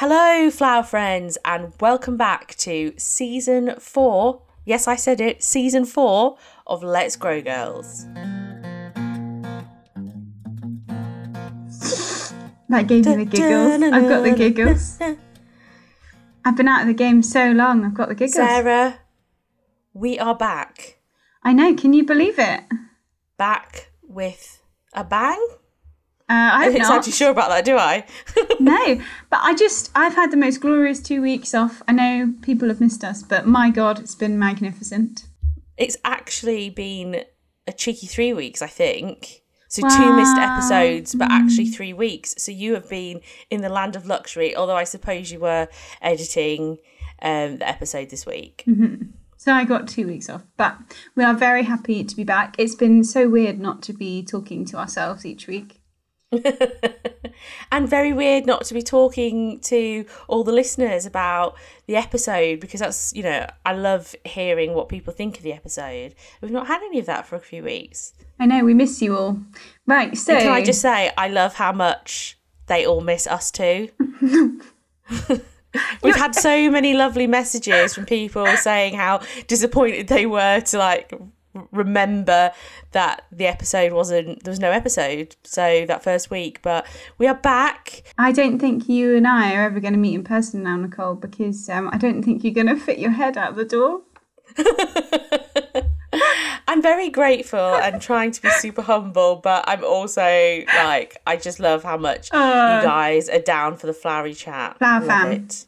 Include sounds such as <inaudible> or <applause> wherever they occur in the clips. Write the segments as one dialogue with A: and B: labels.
A: Hello, flower friends, and welcome back to season four. Yes, I said it, season four of Let's Grow Girls.
B: That gave me the giggles. I've got the giggles. I've been out of the game so long, I've got the giggles.
A: Sarah, we are back.
B: I know, can you believe it?
A: Back with a bang?
B: Uh, I
A: I'm not exactly sure about that, do I? <laughs>
B: no, but I just, I've had the most glorious two weeks off. I know people have missed us, but my God, it's been magnificent.
A: it's actually been a cheeky three weeks, I think. So two missed episodes, but actually three weeks. So you have been in the land of luxury, although I suppose you were editing um, the episode this week.
B: So I got two weeks off, but we are very happy to be back. It's been so weird not to be talking to ourselves each week. <laughs>
A: and very weird not to be talking to all the listeners about the episode because that's, you know, I love hearing what people think of the episode. We've not had any of that for a few weeks.
B: I know, we miss you all. Right, so.
A: Can I just say, I love how much they all miss us too. <laughs> <laughs> We've had so many lovely messages from people saying how disappointed they were to like remember that the episode wasn't there was no episode so that first week but we are back
B: I don't think you and I are ever going to meet in person now, Nicole, because um, I don't think you're going <laughs> to fit your head out the door. <laughs>
A: i'm very grateful and trying to be super humble but i'm also like i just love how much
B: Uh.
A: you guys are down for the flowery chat
B: Flower
A: love
B: fam.
A: it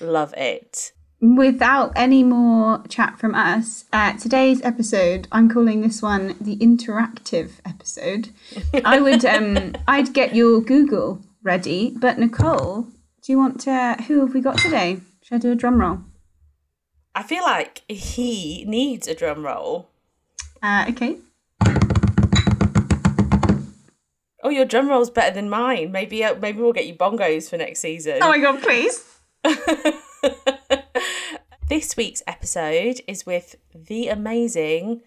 A: love it
B: Without any more chat from us, uh, today's episode, I'm calling this one the interactive episode. I would, um, <laughs> I'd get your Google ready, but Nicole, do you want to? Who have we got today? Should I do a drum roll?
A: I feel like he needs a drum roll.
B: Uh, okay.
A: Oh, your drum roll's better than mine. Maybe uh, maybe we'll get you bongos for next season.
B: Oh my god, please. <laughs>
A: this week's episode is with the amazing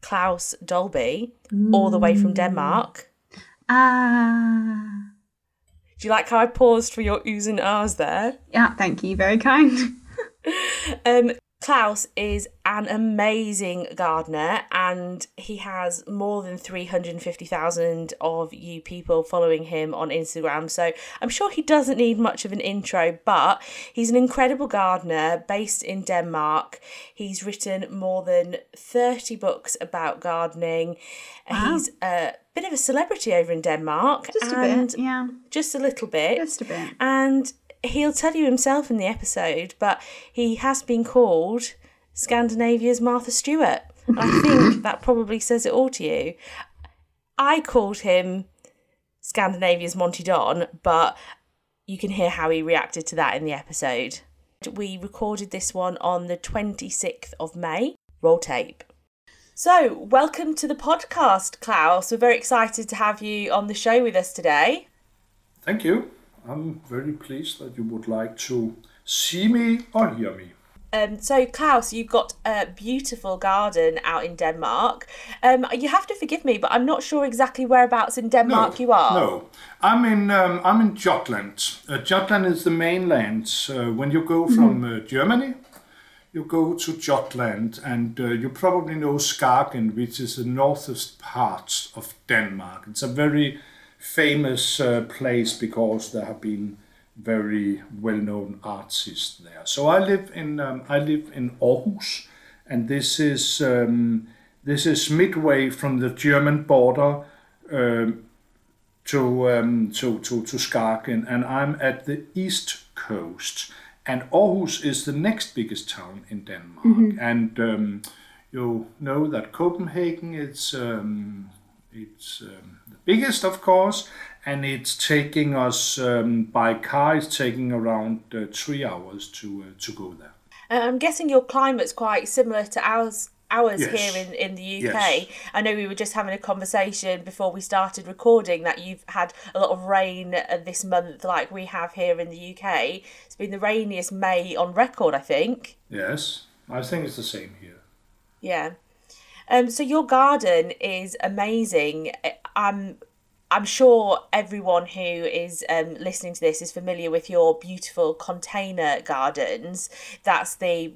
A: Claus Dalby, all the way from Denmark.
B: Ah.
A: Do you like how I paused for your oohs and ahs there?
B: yeah, thank you. Very kind. <laughs>
A: Um, Claus is an amazing gardener and he has more than 350,000 of you people following him on Instagram. So I'm sure he doesn't need much of an intro, but he's an incredible gardener based in Denmark. He's written more than 30 books about gardening. He's a bit of a celebrity over in Denmark.
B: Just a bit. Yeah.
A: Just a little bit.
B: Just a bit.
A: And he'll tell you himself in the episode, but he has been called Scandinavia's Martha Stewart. And I think <laughs> that probably says it all to you. I called him Scandinavia's Monty Don, but you can hear how he reacted to that in the episode. We recorded this one on the 26th of May. Roll tape. So, welcome to the podcast, Claus. We're very excited to have you on the show with us today.
C: Thank you. I'm very pleased that you would like to see me or hear me.
A: Um, so Claus, you've got a beautiful garden out in Denmark. Um, you have to forgive me, but I'm not sure exactly whereabouts in Denmark you are.
C: No, I'm in um, I'm in Jutland. Uh, Jutland is the mainland. Uh, when you go from uh, Germany, you go to Jutland, and uh, you probably know Skagen, which is the northest part of Denmark. It's a very famous uh, place because there have been very well-known artists there. So I live in um, I live in Aarhus, and this is um, this is midway from the German border um, to, um, to to to Skagen, and I'm at the east coast. And Aarhus is the next biggest town in Denmark, and um, you know that Copenhagen is um, it's um, the biggest, of course, and it's taking us um, by car. It's taking around uh, three hours to uh, to go there.
A: Uh, I'm guessing your climate's quite similar to ours. Ours
C: Yes.
A: here in, in the UK.
C: Yes.
A: I know we were just having a conversation before we started recording that you've had a lot of rain uh, this month, like we have here in the UK. It's been the rainiest May on record, I think.
C: Yes, I think it's the same here.
A: Yeah. Um, so your garden is amazing. Um, I'm sure everyone who is um, listening to this is familiar with your beautiful container gardens. That's the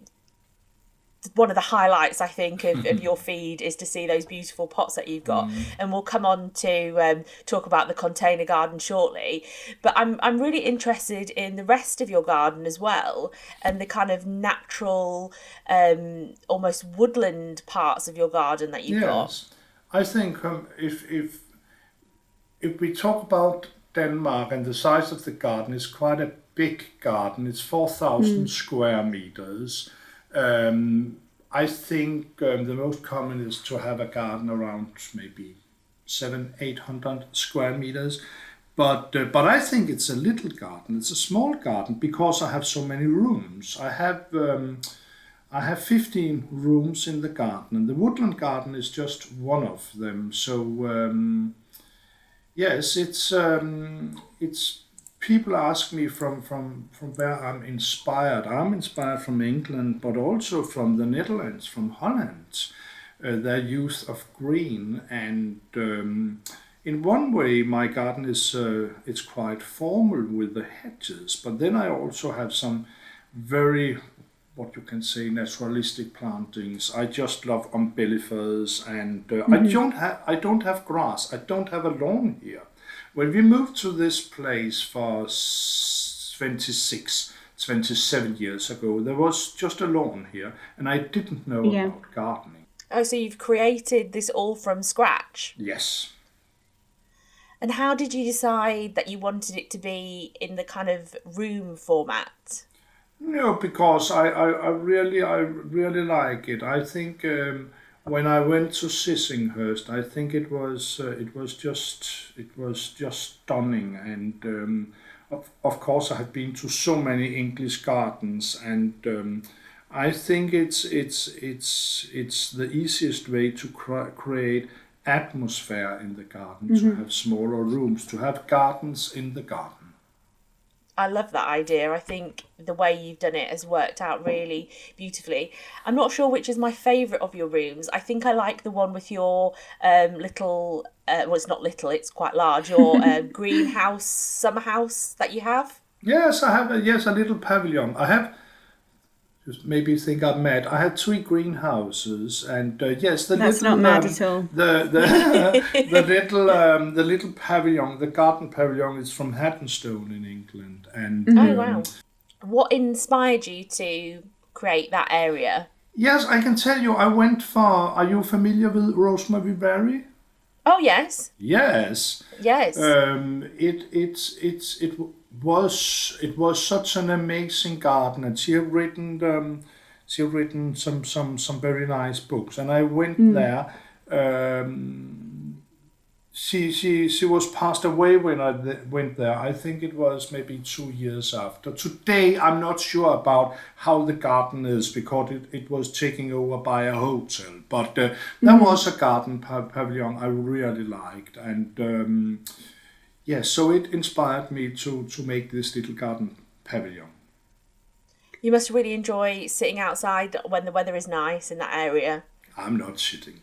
A: one of the highlights I think of, of your <laughs> feed is to see those beautiful pots that you've got, mm. and we'll come on to um, talk about the container garden shortly. But I'm I'm really interested in the rest of your garden as well, and the kind of natural, um, almost woodland parts of your garden that you've yes. got.
C: I think um, if if if we talk about Denmark and the size of the garden is quite a big garden. It's four thousand mm. square meters um, I think um, the most common is to have a garden around maybe seven, eight hundred square meters. But uh, but I think it's a little garden. It's a small garden because I have so many rooms. I have um, I have fifteen rooms in the garden, and the woodland garden is just one of them. So um, yes, it's um, it's people ask me from, from, from where I'm inspired. I'm inspired from England, but also from the Netherlands, from Holland, uh, their use of green. And um, in one way, my garden is uh, it's quite formal with the hedges, but then I also have some very what you can say naturalistic plantings. I just love umbellifers, and uh, mm-hmm. I don't have I don't have grass. I don't have a lawn here. When we moved to this place for 26, 27 years ago, there was just a lawn here, and I didn't know yeah. about gardening.
A: Oh, so you've created this all from scratch?
C: Yes.
A: And how did you decide that you wanted it to be in the kind of room format?
C: No, because I, I, I really I really like it. I think um, when I went to Sissinghurst, I think it was uh, it was just it was just stunning, and um, of, of course I have been to so many English gardens, and um, I think it's it's it's it's the easiest way to cre- create atmosphere in the garden mm-hmm. to have smaller rooms to have gardens in the garden.
A: I love that idea. I think the way you've done it has worked out really beautifully. I'm not sure which is my favourite of your rooms. I think I like the one with your um, little, uh, well, it's not little, it's quite large, your <laughs> uh, greenhouse, summer house that you have.
C: Yes, I have. A, yes, a little pavilion. I have just maybe you think I'm mad. I had three greenhouses, and uh, yes,
B: the That's little, not mad um, at all.
C: The the, <laughs> the little um, the little pavilion, the garden pavilion, is from Haddonstone in England, and
A: mm-hmm. oh wow, what inspired you to create that area?
C: Yes, I can tell you. I went far. Are you familiar with Rosemary Verey?
A: Oh yes.
C: Yes.
A: Yes.
C: Um, it it's it's it was it was such an amazing garden, and she had written um, she had written some some some very nice books, and I went mm. there. Um, she she she was passed away when I went there. I think it was maybe two years after. Today I'm not sure about how the garden is because it, it was taken over by a hotel. But uh, there mm. was a garden pavilion I really liked, and um, yeah, so it inspired me to to make this little garden pavilion.
A: You must really enjoy sitting outside when the weather is nice in that area.
C: I'm not sitting.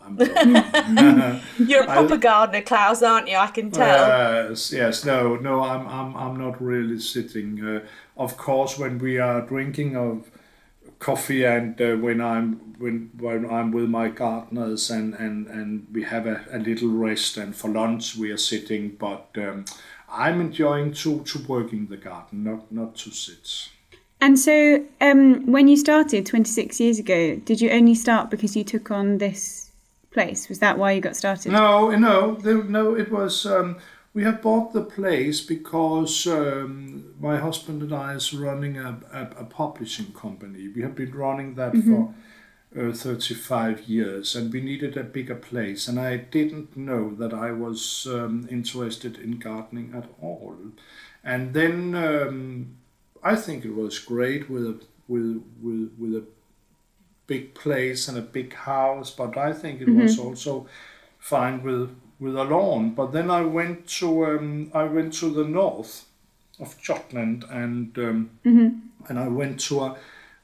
C: I'm <laughs> <laughs>
A: You're a proper I, gardener, Claus, aren't you? I can tell.
C: Yes, yes. No, no, I'm, I'm, I'm not really sitting. Uh, of course, when we are drinking of coffee and uh, when I'm when when I'm with my gardeners and and and we have a, a little rest and for lunch we are sitting but um, I'm enjoying to to working the garden not not to sit.
B: And so um, when you started 26 years ago did you only start because you took on this place was that why you got started?
C: No no no it was um, we have bought the place because um, my husband and I is running a, a, a, publishing company. We have been running that mm-hmm. for uh, 35 years and we needed a bigger place. And I didn't know that I was um, interested in gardening at all. And then um, I think it was great with a, with, with, with a big place and a big house, but I think it mm-hmm. was also fine with with a lawn. But then I went to um, I went to the north of Jutland and um, mm-hmm. and I went to a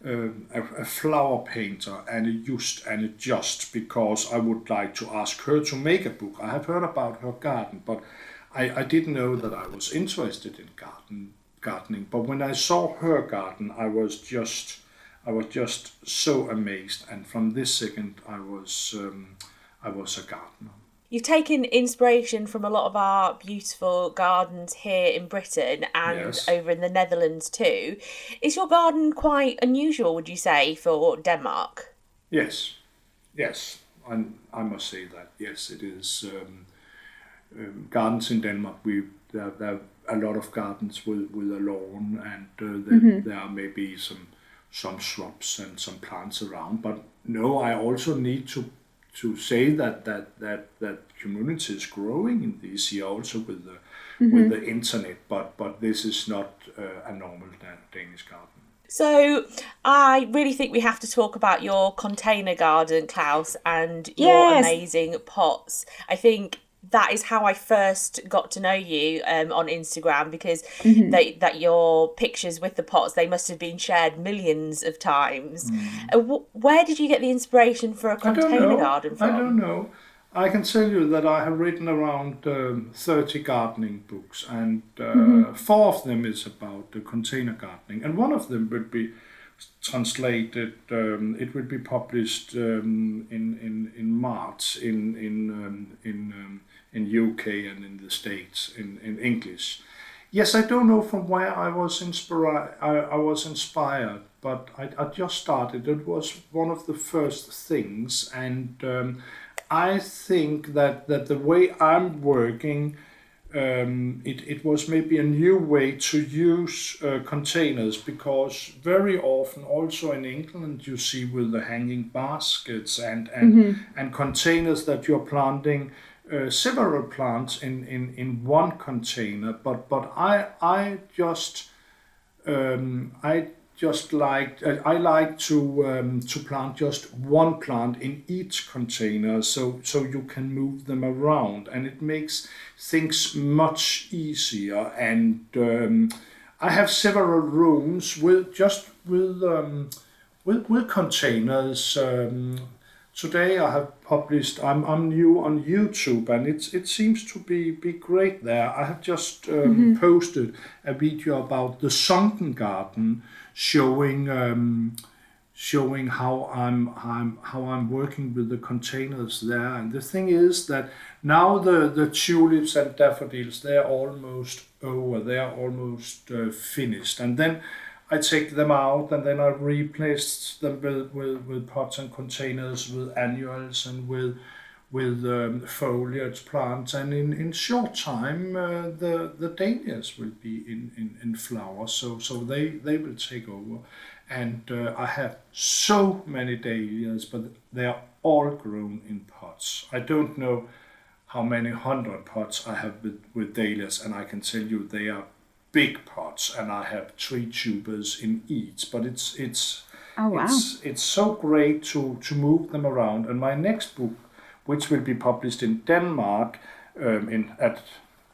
C: um, a, a flower painter and a just and a just because I would like to ask her to make a book. I have heard about her garden, but I, I didn't know that I was interested in garden gardening. But when I saw her garden, I was just I was just so amazed, and from this second, I was um, I was a gardener.
A: You've taken inspiration from a lot of our beautiful gardens here in Britain and
C: Yes.
A: over in the Netherlands too. Is your garden quite unusual, would you say, for Denmark?
C: Yes, yes, I, I must say that. Yes, it is. Um, um, gardens in Denmark, we there, there are a lot of gardens with, with a lawn, and uh, there, there are maybe some some shrubs and some plants around. But no, I also need to to say that that that that community is growing in this year also with the with the internet. But but this is not uh, a normal Dan- Danish garden.
A: So, I really think we have to talk about your container garden, Claus, and your
B: Yes.
A: amazing pots. I think that is how I first got to know you um, on Instagram because they, that your pictures with the pots they must have been shared millions of times. Uh, wh- where did you get the inspiration for a container garden from?
C: I don't know. I can tell you that I have written around um, 30 gardening books, and uh, four of them is about the container gardening, and one of them would be translated. Um, it will be published um, in, in in March in in um, in um, in UK and in the States in, in English. Yes, I don't know from where I was inspired. I, I was inspired, but I, I just started. It was one of the first things, and um, I think that that the way I'm working, um, it it was maybe a new way to use uh, containers because very often, also in England, you see with the hanging baskets and and and containers that you're planting uh, several plants in, in, in one container, but but I I just um, I just like I like to um, to plant just one plant in each container, so so you can move them around, and it makes things much easier. And um, I have several rooms with just with um, with, with containers. Today I have published. I'm, I'm new on YouTube, and it's it seems to be be great there. I have just um, posted a video about the sunken garden, showing um, showing how I'm, I'm how I'm working with the containers there. And the thing is that now the the tulips and daffodils they're almost over. They are almost uh, finished, and then. I take them out and then I replace them with, with, with pots and containers with annuals and with with um, foliage plants. And in, in short time uh, the the dahlias will be in, in, in flower so so they, they will take over. And uh, I have so many dahlias but they are all grown in pots. I don't know how many hundred pots I have with, with dahlias and I can tell you they are big pots and I have three tubers in each but it's it's
B: Oh wow.
C: it's it's so great to to move them around and my next book which will be published in Denmark um, in at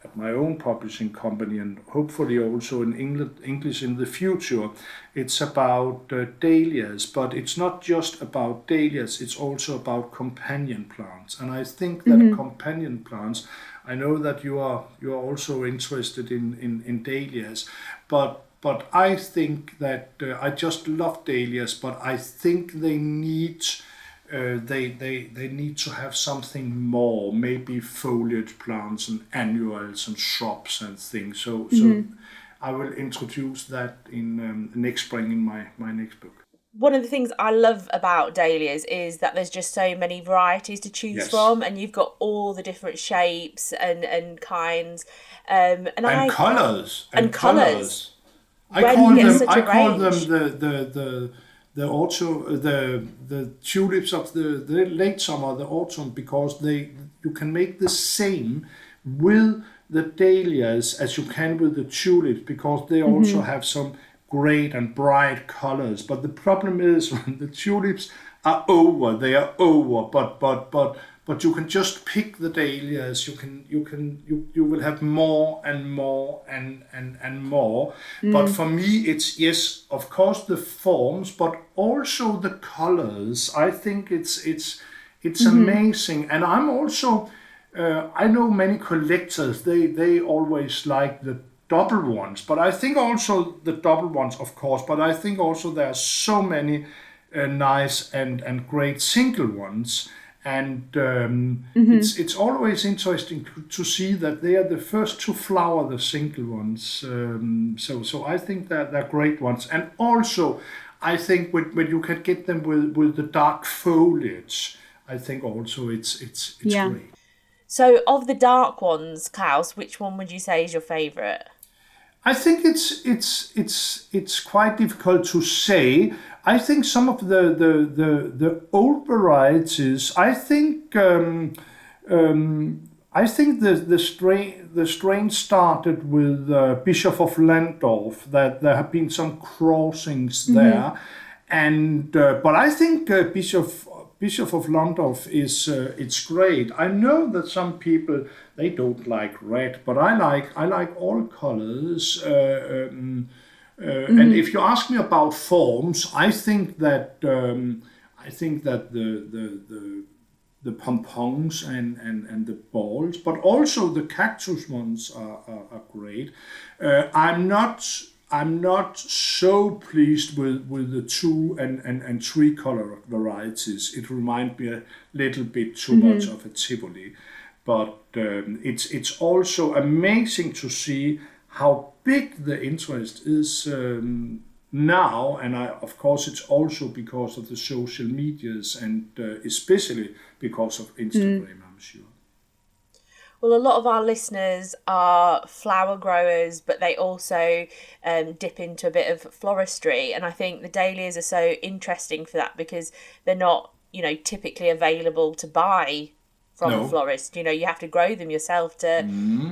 C: at my own publishing company and hopefully also in England, English in the future. It's about uh, dahlias, but it's not just about dahlias, it's also about companion plants. And I think that companion plants, I know that you are you are also interested in, in, in dahlias, but but I think that uh, I just love dahlias, but I think they need uh, they, they they need to have something more, maybe foliage plants and annuals and shrubs and things. So so I will introduce that in um, next spring in my my next book.
A: One of the things I love about dahlias is that there's just so many varieties to choose
C: Yes.
A: from, and you've got all the different shapes and and kinds. Um, and, I
C: colors
A: and colours.
C: I
A: do
C: call them I call them the the the the autumn the the tulips of the, the late summer the autumn because they you can make the same with the dahlias as you can with the tulips because they also have some great and bright colors but the problem is when <laughs> the tulips are over they are over but but but but you can just pick the dahlias. You can you can you, you will have more and more and and and more. But for me, it's yes, of course the forms, but also the colors. I think it's it's it's amazing, and I'm also. Uh, I know many collectors. They they always like the double ones, but I think also the double ones, of course. But I think also there are so many uh, nice and and great single ones, and um, it's it's always interesting to, to see that they are the first to flower, the single ones. Um, so so I think that they're great ones, and also I think when, when you can get them with with the dark foliage, I think also it's it's it's
B: Yeah.
C: great.
A: So, of the dark ones, Claus, which one would you say is your favourite?
C: I think it's it's it's it's quite difficult to say. I think some of the the the, the old varieties. I think um, um, I think the the strain the strain started with uh, Bishop of Llandaff. That there have been some crossings there, and uh, but I think uh, Bishop Bishop of Llandaff is uh, it's great. I know that some people they don't like red, but I like I like all colors. Uh, um, uh, And if you ask me about forms, I think that um, I think that the the the the pompons and, and, and the balls, but also the cactus ones are, are, are great. Uh, I'm not I'm not so pleased with, with the two and, and, and three color varieties. It reminds me a little bit too much of a Tivoli, but um, it's it's also amazing to see how big the interest is um, now, and I, of course it's also because of the social medias and uh, especially because of Instagram, I'm sure.
A: Well, a lot of our listeners are flower growers, but they also um, dip into a bit of floristry. And I think the dahlias are so interesting for that because they're not, you know, typically available to buy from
C: No.
A: a florist. You know, you have to grow them yourself to,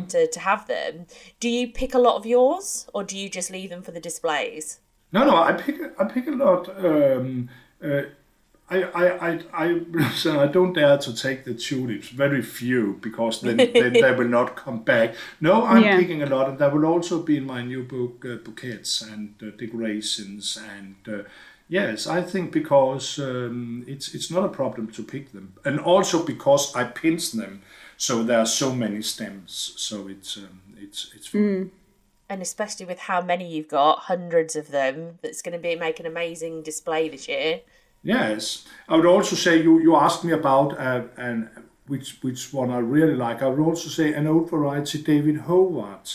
A: to to have them. Do you pick a lot of yours, or do you just leave them for the displays?
C: No, no, I pick I pick a lot. Um, uh, I, I, I, I, so I don't dare to take the tulips. Very few because then, <laughs> then they will not come back. No, I'm
B: Yeah.
C: picking a lot, and that will also be in my new book, uh, bouquets and uh, decorations. And uh, yes, I think because um, it's it's not a problem to pick them, and also because I pinch them, so there are so many stems. So it's um, it's it's fun.
A: And especially with how many you've got, hundreds of them, that's going to be make an amazing display this year.
C: Yes, I would also say you you asked me about uh, and which which one I really like. I would also say an old variety, David Howard,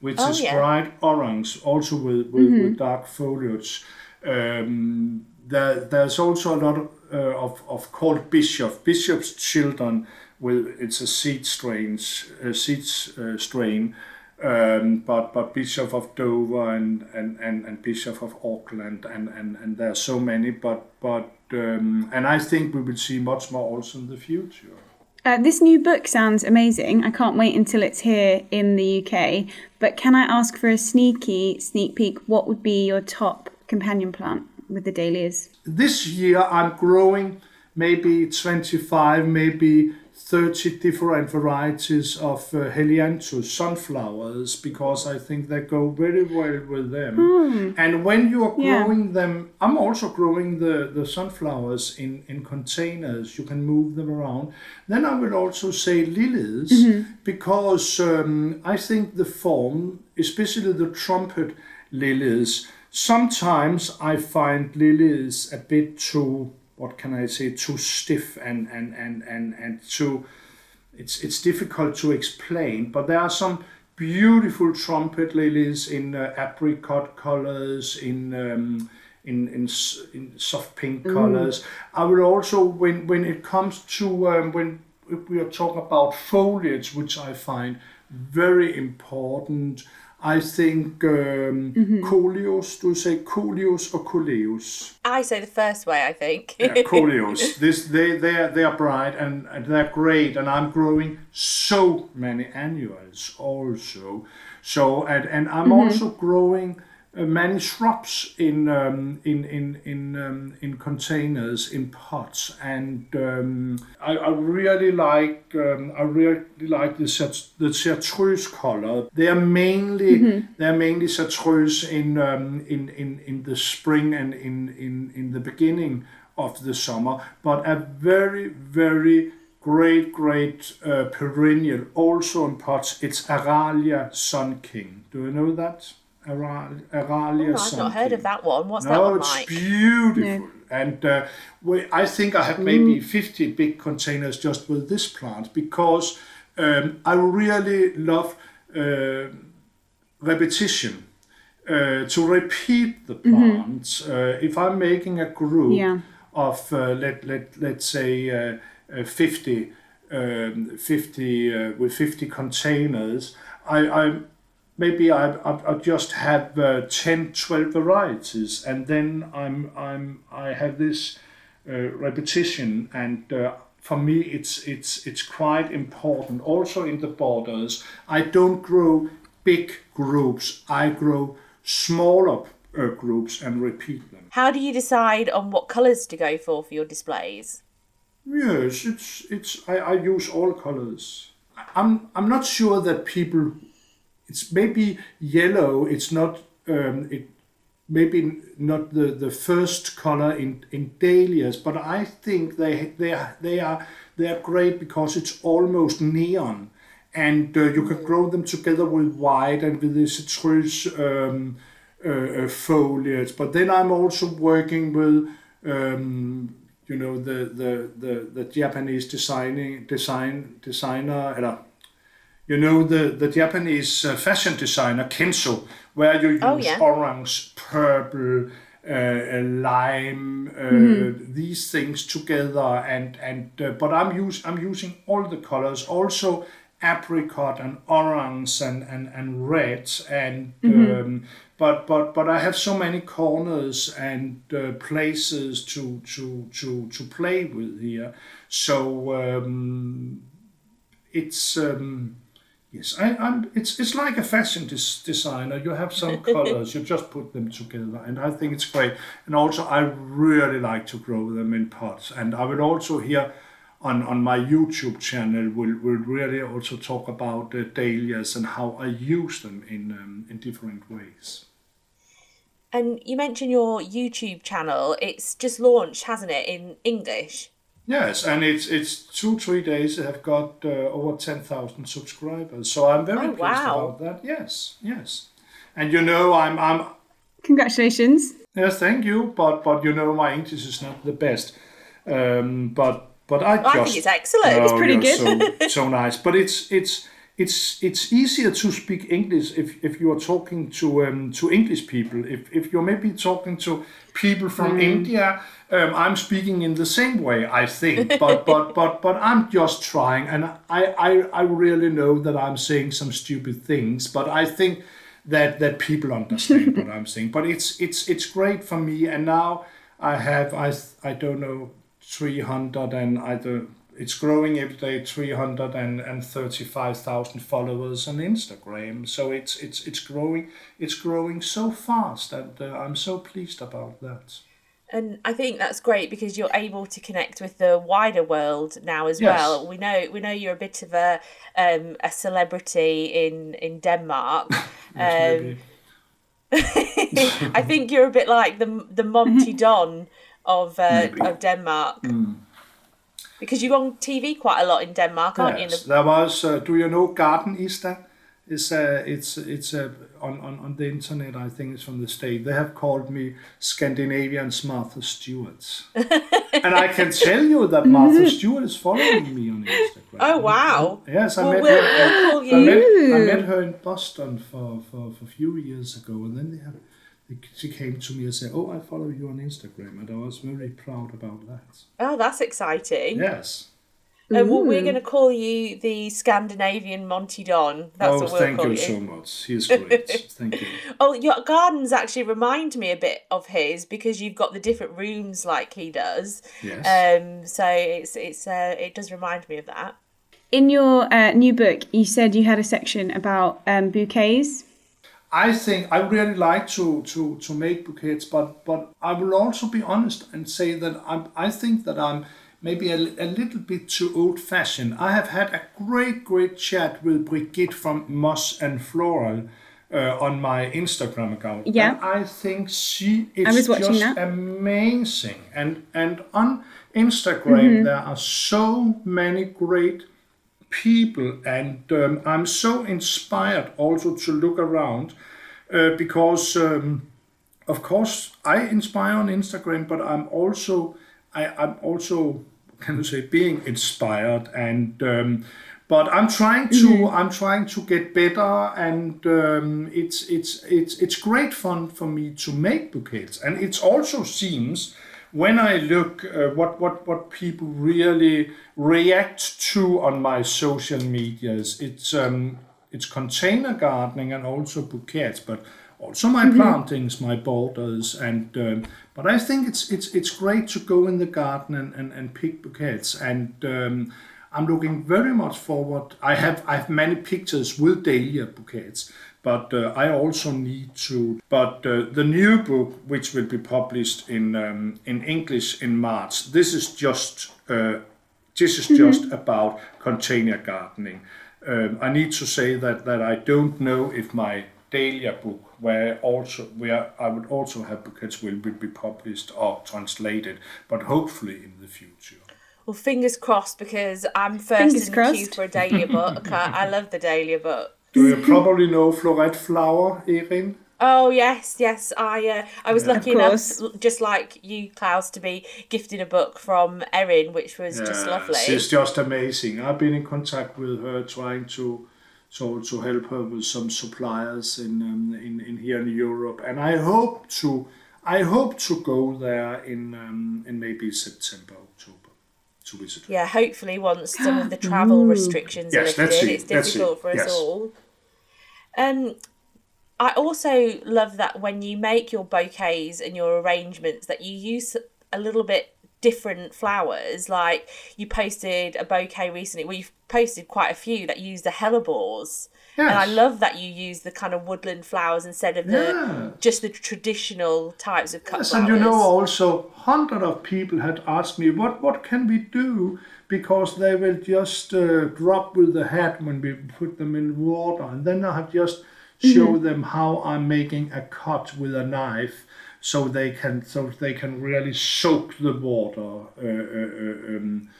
C: which
A: Oh,
C: is
A: yeah.
C: bright orange, also with with, with dark foliage. Um, there, there's also a lot of, uh, of of called bishop, bishop's children. With it's a seed strains, a seed uh, strain. Um, but but Bishop of Dover and, and, and, and Bishop of Auckland and, and, and there are so many but but um, and I think we will see much more also in the future.
B: Uh, this new book sounds amazing. I can't wait until it's here in the UK. But can I ask for a sneaky sneak peek? What would be your top companion plant with the dahlias?
C: This year I'm growing maybe 25, maybe 30 different varieties of uh, Helianthus sunflowers because I think they go very well with them. And when you are
B: Yeah.
C: growing them, I'm also growing the, the sunflowers in, in containers. You can move them around. Then I will also say lilies because um, I think the form, especially the trumpet lilies, sometimes I find lilies a bit too what can I say too stiff and and and and and too it's it's difficult to explain but there are some beautiful trumpet lilies in uh, apricot colors in um, in, in in soft pink colors. I will also when when it comes to um, when we are talking about foliage which I find very important I think um, coleus do you say coleus or coleus
A: I say the first way, I think.
C: yeah, <laughs> coleus. This they they are they are bright and, and they're great, and I'm growing so many annuals also. So and and I'm also growing many shrubs in um, in in in um, in containers in pots, and um, I, I really like um, I really like the the chartreuse color. They are mainly they are mainly chartreuse in um, in in in the spring and in in in the beginning of the summer, but a very very great great uh, perennial also in pots. It's Aralia Sun King. Do you know that? Aral- Aralia
A: Oh, I've not heard of that one. What's that
C: No,
A: one
C: it's
A: like?
C: beautiful. And uh, we, I think I have maybe 50 big containers just with this plant because um, I really love uh, repetition. Uh, to repeat the plant, uh, if I'm making a group
B: Yeah.
C: of uh, let let let's say uh, uh, 50, um, 50 uh, with 50 containers, I, I maybe I, I, I just have uh, 10 12 varieties and then I'm I'm I have this uh, repetition and uh, for me it's it's it's quite important also in the borders I don't grow big groups I grow smaller uh, groups and repeat them
A: How do you decide on what colours to go for for your displays?
C: Yes, it's it's. I, I use all colors. I'm I'm not sure that people. It's maybe yellow. It's not. Um, it maybe not the, the first color in in dahlias, but I think they they are they are they are great because it's almost neon, and uh, you can grow them together with white and with the citrus um, uh, uh, foliage. But then I'm also working with. Um, you know the the the, the Japanese designing design designer you know the the Japanese uh, fashion designer Kenzo where you use
A: Oh, yeah.
C: orange purple uh, uh, lime uh, these things together and and uh, but I'm use I'm using all the colors also apricot and orange and and, and red and um, but but but I have so many corners and uh, places to to to to play with here. So um, it's um, yes I, I'm it's it's like a fashion des- designer you have some <laughs> colors you just put them together and I think it's great and also I really like to grow them in pots and I will also here on, on my YouTube channel will will really also talk about the dahlias and how I use them in um, in different ways.
A: And you mentioned your YouTube channel. It's just launched, hasn't it, in English?
C: Yes, and it's it's two three days. I have got uh, over ten thousand subscribers, so I'm very
A: Oh,
C: pleased
A: wow.
C: about that. Yes, yes, and you know I'm I'm
B: Congratulations.
C: yes thank you, but but you know my English is not the best, um, but but I just
A: I think it's excellent.
C: Oh,
B: It's pretty good.
C: So, so nice, but it's it's it's it's easier to speak English if, if you are talking to um, to English people. If if you're maybe talking to people from
B: Mm.
C: India, um, I'm speaking in the same way, I think. But but <laughs> but but I'm just trying, and I I, I really know that I'm saying some stupid things, but I think that that people understand what I'm saying. But it's it's it's great for me, and now I have I I don't know 300 and I don't it's growing every day 335,000 followers on Instagram so it's it's it's growing it's growing so fast and uh, I'm so pleased about that
A: And I think that's great because you're able to connect with the wider world now as
C: Yes.
A: well. We know we know you're a bit of a um, a celebrity in in Denmark. <laughs>
C: Yes,
A: Um. <laughs> I think you're a bit like the the Monty <laughs> Don of uh, of Denmark. Because you're on TV quite a lot in Denmark, aren't you? In the-
C: there was. Uh, do you know Gardenista? It's uh, it's it's uh, on, on on the internet. I think it's from the state. They have called me Scandinavian's Martha Stewart, <laughs> and I can tell you that Martha mm-hmm. Stewart is following me on Instagram.
A: Oh wow!
C: Yes, I
A: Well,
C: met
A: we'll,
C: her. I met, I met her in Boston for, for, for a few years ago, and then they have, they, she came to me and said, "Oh, I follow you on Instagram," and I was very proud about that.
A: Oh, that's exciting.
C: Yes.
A: Uh, well, we're going to call you the Scandinavian Monty Don. That's
C: oh,
A: what we'll
C: thank
A: call
C: you,
A: you.
C: so much. He's great. <laughs> thank you.
A: Oh, your gardens actually remind me a bit of his because you've got the different rooms like he does.
C: Yes.
A: Um, so it's it's uh, it does remind me of that.
B: In your uh, new book, you said you had a section about um, bouquets.
C: I think I really like to to to make bouquets, but but I will also be honest and say that I'm I think that I'm maybe a, a little bit too old fashioned. I have had a great great chat with Brigitte from Moss and Floral. Uh, on my Instagram account,
B: Yeah.
C: and I think she is
B: I was watching
C: just
B: that.
C: amazing. And and on Instagram there are so many great people, and um, I'm so inspired also to look around uh, because, um, of course, I inspire on Instagram, but I'm also I, I'm also can you say being inspired and. Um, but I'm trying to I'm trying to get better, and um, it's it's it's it's great fun for me to make bouquets, and it also seems when I look uh, what what what people really react to on my social medias, it's um, it's container gardening and also bouquets, but also my plantings, my borders, and um, but I think it's it's it's great to go in the garden and, and, and pick bouquets, and um, I'm looking very much forward. I have I have many pictures with dahlia bouquets, but uh, I also need to. But uh, the new book, which will be published in um, in English in March, this is just uh, this is just about container gardening. Um, I need to say that that I don't know if my dahlia book, where also where I would also have bouquets, will be, be published or translated, but hopefully in the future.
A: Well, fingers crossed because I'm first
B: Fingers
A: in the queue for a dahlia <laughs> book. I I love the dahlia book.
C: Do you probably know Floret Flower, Erin?
A: Oh yes, yes. I uh, I was lucky enough, just like you, Claus, to be gifted a book from Erin, which was just lovely.
C: She's just amazing. I've been in contact with her, trying to to, to help her with some suppliers in, um, in in here in Europe, and I hope to I hope to go there in um, in maybe September October to visit. her.
A: Yeah, hopefully once some of the <gasps> travel restrictions
C: Yes,
A: are lifted,
C: let's
A: it's
C: let's
A: difficult for us
C: yes.
A: all. Um, I also love that when you make your bouquets and your arrangements, that you use a little bit different flowers. Like you posted a bouquet recently. Well, you've posted quite a few that use the hellebores. And I love that you use the kind of woodland flowers instead of the
C: Yeah.
A: just the traditional types of cut
C: Yes,
A: flowers.
C: and you know also hundred of people had asked me what what can we do because they will just uh, drop with the hat when we put them in water, and then I have just show them how I'm making a cut with a knife so they can so they can really soak the water. Uh, uh, uh, um,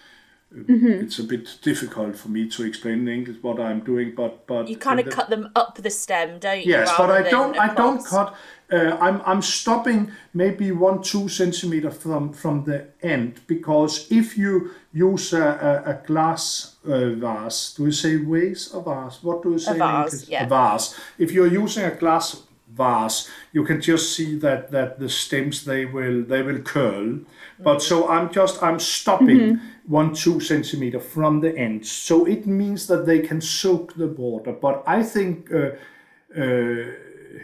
C: It's a bit difficult for me to explain in English what I'm doing, but but
A: you kind of
C: the-
A: cut them up the stem, don't you?
C: Yes, but I don't. I don't cut. Uh, I'm I'm stopping maybe one two centimeter from from the end because if you use a, a, a glass uh, vase, do you say vase or vase? What do you say? in
A: vase,
C: English?
A: yeah.
C: A vase. If you're using a glass vase, you can just see that that the stems they will they will curl. But so I'm just I'm stopping one two centimeter from the end, so it means that they can soak the water. But I think. Uh, uh,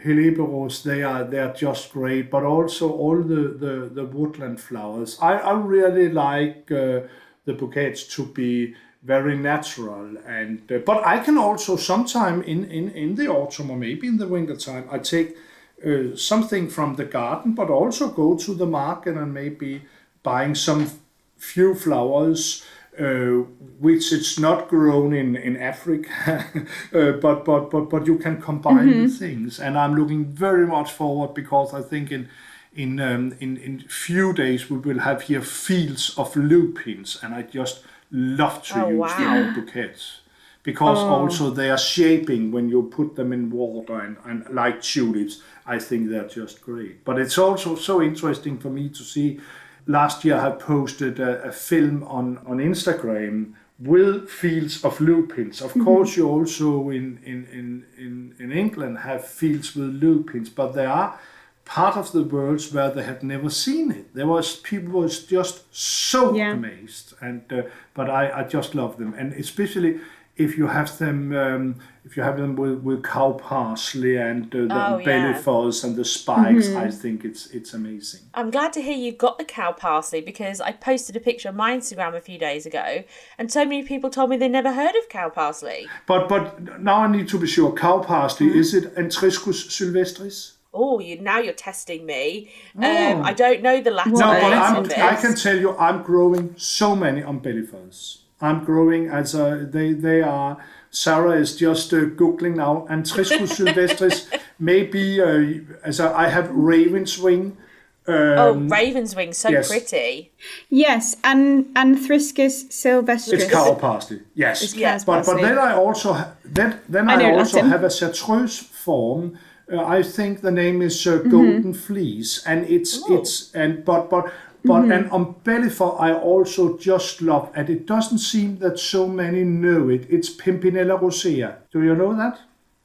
C: Helleborus, they are they are just great, but also all the, the, the woodland flowers. I, I really like uh, the bouquets to be very natural, and uh, but I can also sometime in, in, in the autumn or maybe in the winter time I take uh, something from the garden, but also go to the market and maybe buying some few flowers uh, which it's not grown in in Africa, <laughs> uh, but but but but you can combine the things, and I'm looking very much forward because I think in in um, in in few days we will have here fields of lupins, and I just love to
A: Oh,
C: use
A: wow.
C: in bouquets because oh. also they are shaping when you put them in water and, and like tulips i think they're just great. But it's also so interesting for me to see last year i posted a, a film on, on instagram with fields of lupins. Of mm-hmm. course you also in, in, in, in, in england have fields with lupins but there are part of the world where they had never seen it there was people was just so
B: Yeah.
C: amazed and uh, but I, I just love them and especially if you have them um, if you have them with, with cow parsley and uh, the
A: Oh,
C: belly
A: yeah.
C: and the spikes, I think it's it's amazing.
A: I'm glad to hear you got the cow parsley because I posted a picture on my Instagram a few days ago, and so many people told me they never heard of cow parsley.
C: But but now I need to be sure. Cow parsley
A: Mm-hmm.
C: is it Anthriscus sylvestris?
A: Oh, you now you're testing me.
C: Oh.
A: Um, I don't know the Latin
C: No, but I'm. I can tell you, I'm growing so many umbellifers. I'm growing as a, they they are. Sarah is just uh, googling now. And Anthriscus <laughs> sylvestris, maybe uh, as a, I have raven's wing. Um,
A: oh, raven's wing, so
C: yes.
A: pretty.
B: Yes, and and Thriscus sylvestris.
C: It's cow parsley. Yes.
B: It's
A: Yeah.
B: cow's
C: But but then I also ha- then then
B: I
C: I, also
B: Latin.
C: have a chartreuse form. Uh, I think the name is
B: Mm-hmm.
C: uh, Golden Fleece, and it's
A: Oh.
C: it's and but but but
B: Mm-hmm.
C: and umbellifer I also just love, and it doesn't seem that so many know it. It's Pimpinella rosea. Do you know that?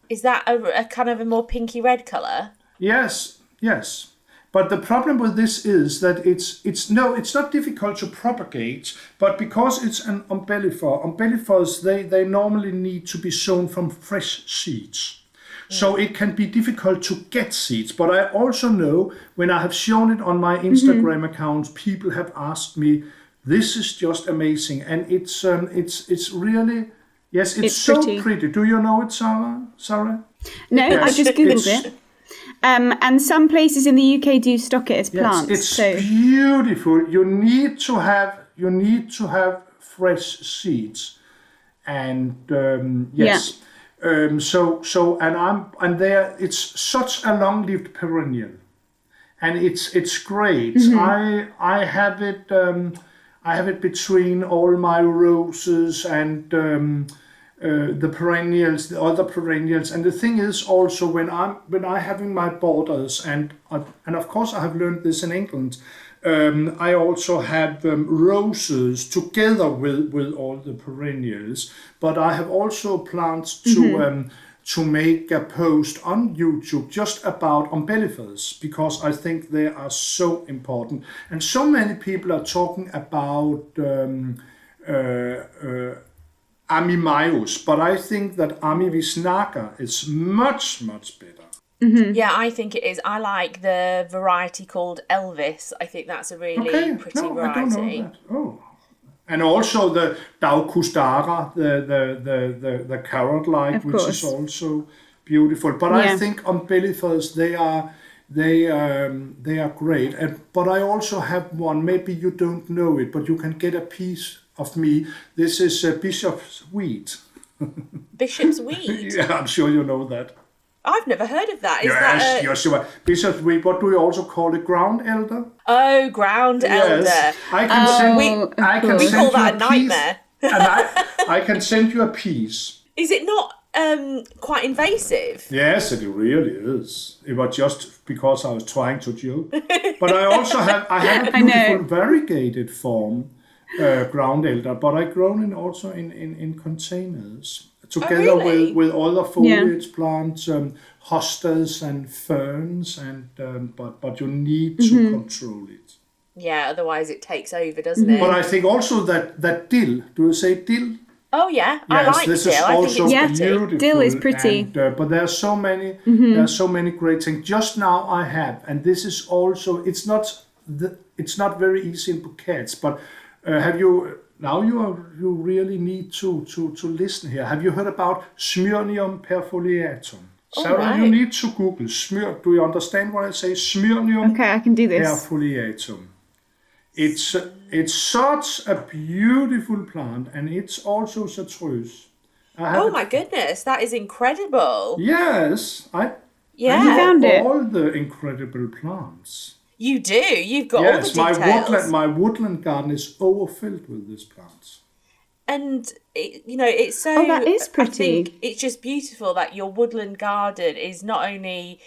A: Is that a, a kind of a more pinky red colour?
C: Yes, yes. But the problem with this is that it's it's no, it's not difficult to propagate, but because it's an umbellifer, umbellifers they they normally need to be sown from fresh seeds. So it can be difficult to get seeds, but I also know when I have shown it on my Instagram account, people have asked me, "This is just amazing," and it's um, it's it's really yes, it's,
B: It's
C: so
B: pretty.
C: pretty. Do you know it, Sarah? Sarah?
B: No, I just googled it. Um, and some places in the UK do stock it as plants.
C: Yes, it's
B: so
C: beautiful. You need to have you need to have fresh seeds, and um, yes, um, so so and I'm and there it's such a long-lived perennial, and it's it's great. I I have it. Um, I have it between all my roses and um, uh, the perennials, the other perennials. And the thing is also when I'm when I'm having my borders and I, and of course I have learned this in England. Um, I also have um, roses together with, with all the perennials, but I have also plans to um, to make a post on YouTube just about umbellifers because I think they are so important. And so many people are talking about um, uh, uh, Ammi majus, but I think that Ammi visnaga is much, much better.
A: Yeah, I think it is. I like the variety called Elvis. I think that's a really
C: Okay,
A: pretty
C: no, I don't
A: variety.
C: know that. Oh. And also the Daucus Dara, the, the, the, the, the carrot-like,
B: Of
C: which is also beautiful. But I think umbellifers they are they um, they are great. And but I also have one. Maybe you don't know it, but you can get a piece of me. This is uh, Bishop's wheat. <laughs>
A: Bishop's weed.
C: Yeah, I'm sure you know that.
A: I've never heard of that. Is
C: yes,
A: that a,
C: you're sure. Bishop's wheat. What do we also call it? Ground elder.
A: oh ground elder?
C: Yes, I can
B: Oh,
C: send.
B: we-
C: I can
A: We
C: send
A: call
C: you
A: that a
C: piece,
A: nightmare.
C: and I, <laughs> I can send you a piece.
A: Is it not um, quite invasive?
C: Yes, it really is. It was just because I was trying to joke. But I also have I have a <laughs>
B: know.
C: beautiful variegated form uh, ground elder, but I grown it also in, in, in containers together
A: really?
C: with, with other foliage plants, um, hostas and ferns, and um, but but you need to
B: Mm-hmm.
C: control it.
A: Yeah, otherwise it takes over, doesn't
B: Mm-hmm.
A: it?
C: But I think also that that dill. Do you say dill?
A: oh yeah, I
C: Yes,
A: like
C: this
A: dill.
C: is
A: I think
C: also
A: it's
B: Yeah.
A: pretty.
C: beautiful.
B: Dill is pretty.
C: and, uh, but there are so many,
A: Mm-hmm.
C: there are so many great things. Just now I have, and this is also. It's not the. It's not very easy in bouquets, but uh, have you? Now you are. You really need to to to listen here. Have you heard about Smyrnium perfoliatum? Oh, Sarah, you
A: right.
C: need to Google Smyr. Do you understand what I say? Smyrnium
B: okay, I can do this.
C: perfoliatum. It's it's such a beautiful plant, and it's also chartreuse. Have
A: Oh
C: it-
A: my goodness, that is incredible.
C: Yes, I.
A: Yeah,
C: I
B: found it.
C: all the incredible plants.
A: You do. You've got
C: yes,
A: all
C: my
A: the details.
C: my woodland my woodland garden is overfilled with these plants.
A: and it, you know it's so
B: Oh, that is
A: I
B: pretty.
A: think it's just beautiful that your woodland garden is not only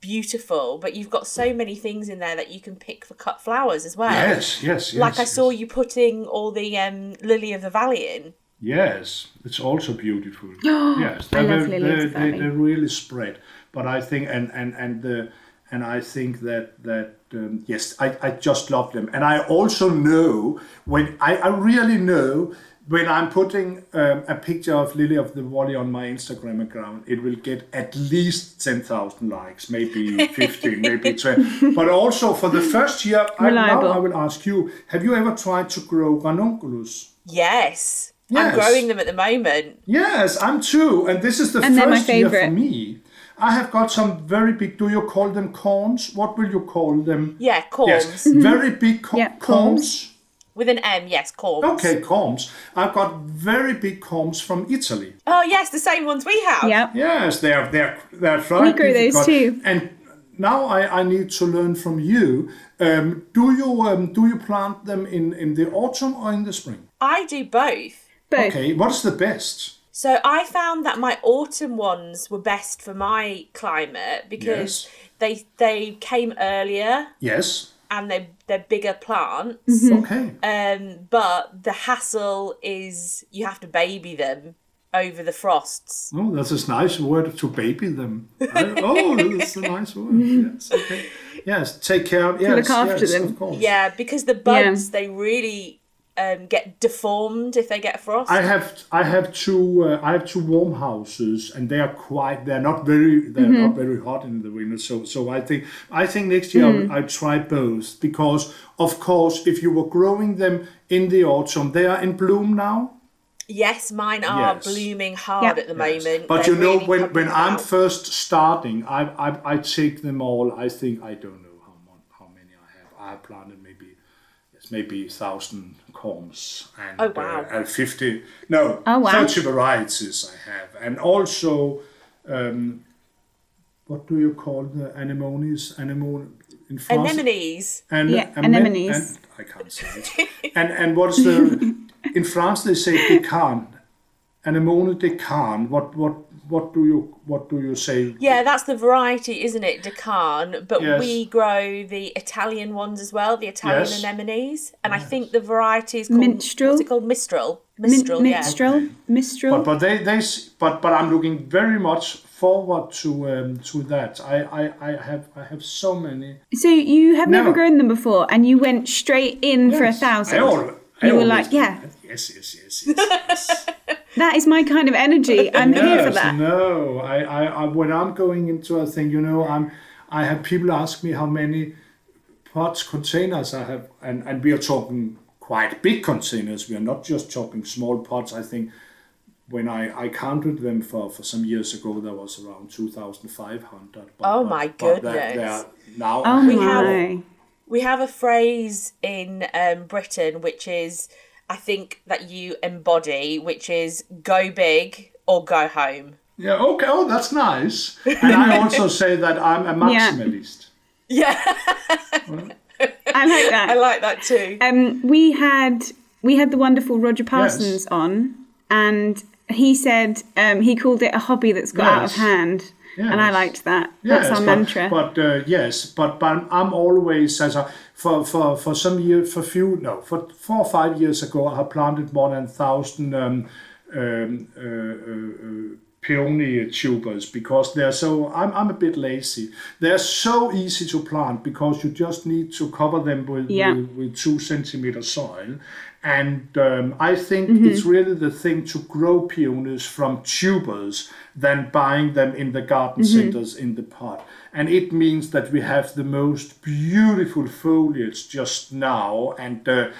A: beautiful but you've got so many things in there that you can pick for cut flowers as well
C: Yes, yes, yes.
A: like i saw you putting all the um, lily of the valley in
C: Yes, it's also beautiful. <gasps> yes,
B: I
C: they,
B: love
C: they,
B: Lily of
C: they,
B: the Valley.
C: they really spread. But I think and and and the and I think that that um, yes, I, I just love them, and I also know when I, I really know when I'm putting um, a picture of Lily of the Valley on my Instagram account, it will get at least 10,000 likes, maybe <laughs> 15, maybe 20. But also for the first year, I, now I will ask you, have you ever tried to grow ranunculus?
A: Yes. I'm growing them at the moment.
C: Yes, I'm too. And this is the
B: And they're my
C: first year for me. I have got some very big, do you call them corns? What will you call them?
A: Yeah, corms.
C: Yes, very big co-
B: Yeah,
C: corns.
A: With an M, yes, corms.
C: Okay, corms. I've got very big corms from Italy.
A: Oh, yes, the same ones we have.
B: Yeah.
C: Yes, they're they're they're very
B: grow those too.
C: And now I, I need to learn from you. Um, do you um, do you plant them in, in the autumn or in the spring?
A: I do both.
B: Both.
C: Okay, what's the best?
A: So I found that my autumn ones were best for my climate because
C: Yes.
A: they they came earlier
C: Yes.
A: and they they're bigger plants.
B: Mm-hmm.
C: Okay.
A: Um, but the hassle is you have to baby them over the frosts.
C: Oh, that's a nice word to baby them. I- <laughs> oh, that's a nice word. Yes. Okay. Yes. Take care. Yes.
B: look after
C: yes,
B: them.
C: Of course.
A: Yeah, because the buds they really um, get deformed if they get frost.
C: I have I have two uh, I have two warm houses and they are quite they're not very they're
B: Mm-hmm.
C: not very hot in the winter so so I think I think next year
B: Mm.
C: I'll, I'll try both because of course if you were growing them in the autumn they are in bloom now
A: yes, mine are
C: Yes.
A: blooming hard
B: Yeah.
A: at the moment.
C: but
A: They're
C: you know
A: really
C: when
A: coming
C: when I'm first starting I, I I take them all I think I don't know how mon- how many I have I planted maybe yes maybe thousand corms and
A: Oh, wow.
C: uh, and 50 no
B: Oh, wow.
C: 30 varieties I have and also um, what do you call the anemones anemone in France
A: anemones.
C: and
B: Yeah, anemones.
C: I can't say it and and what's the <laughs> in France they say De Caen anemone De Caen what what what do you what do you say
A: Yeah, that's the variety, isn't it, De Caen? But
C: Yes.
A: we grow the Italian ones as well, the Italian
C: Yes.
A: anemones, and I think the variety is called
B: Minstrel?
A: What's it called? Mistral.
B: Min-
A: Mistral. yeah.
B: Mistral. Mistral.
C: But but they they but but I'm looking very much forward to um, to that. I, I I have I have so many.
B: so you have never
C: Never.
B: grown them before, and you went straight in for a thousand.
C: I al- I
B: you were like, yeah.
C: Yes yes yes yes. yes. <laughs>
B: that is my kind of energy. <laughs> I'm here for that.
C: No, I, I, I when I'm going into a thing, you know, I'm I have people ask me how many pots containers I have, and and we are talking quite big containers. We are not just talking small pots. I think when I, I counted them for, for some years ago, there was around two thousand five hundred.
A: Oh, my goodness.
C: now
B: Oh
C: I have
B: my.
A: We have a phrase in um, Britain which is, I think, that you embody, which is go big or go home.
C: Yeah, okay. Oh, that's nice. <laughs> And I also say that I'm a maximalist.
A: Yeah,
B: I like that.
A: I like that too.
B: Um, we had we had the wonderful Roger Parsons on, and he said um, he called it a hobby that's got out of
C: Yes.
B: and I liked that. That's our
C: but,
B: mantra.
C: But uh, yes, but but I'm always as a, for for for some years, for few no for four or five years ago I have planted more than thousand um, um, uh, uh, uh, peony tubers because they're so I'm I'm a bit lazy. They're so easy to plant because you just need to cover them with
B: Yeah.
C: with, with two centimeter soil. And um, I think
B: Mm-hmm.
C: it's really the thing to grow peonies from tubers than buying them in the garden
B: Mm-hmm.
C: centers in the pot. And it means that we have the most beautiful foliage just now, and uh,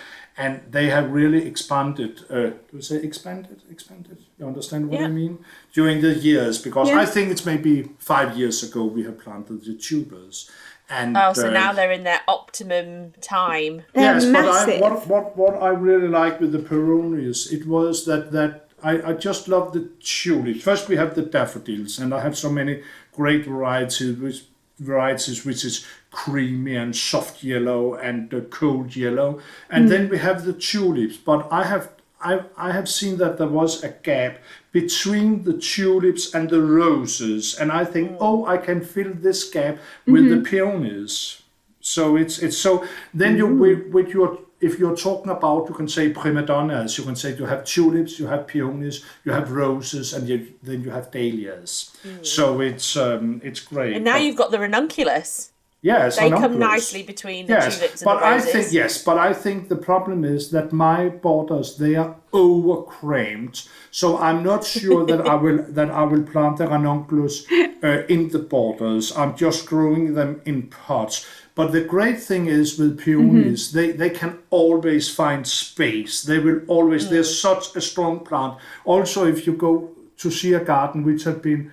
C: and they have really expanded. Uh, do you say expanded? Expanded? You understand what I
A: Yeah.
C: mean? During the years, because
B: Yeah.
C: I think it's maybe five years ago we have planted the tubers. And,
A: Oh, so
C: uh,
A: now they're in their optimum time.
B: They're
C: yes,
B: massive.
C: but I, what, what, what I really liked with the peonies, it was that, that I, I just love the tulips. First we have the daffodils, and I have so many great varieties, which, varieties which is creamy and soft yellow and uh, cold yellow. And then we have the tulips, but I have I, I have seen that there was a gap between the tulips and the roses, and I think, oh, I can fill this gap with the peonies. So it's it's so then you with, with your if you're talking about you can say prima donnas, you can say you have tulips, you have peonies, you have roses, and you, then you have dahlias. So it's um it's great.
A: And now
C: But-
A: you've got the ranunculus.
C: Yes,
A: They come nicely between the
C: Yes,
A: tulips and
C: but
A: the
C: I think yes, but I think the problem is that my borders they are over crammed. So I'm not sure that I will <laughs> that I will plant the ranunculus uh, in the borders. I'm just growing them in pots. But the great thing is with peonies, they, they can always find space. They will always. They're such a strong plant. Also, if you go to see a garden which had been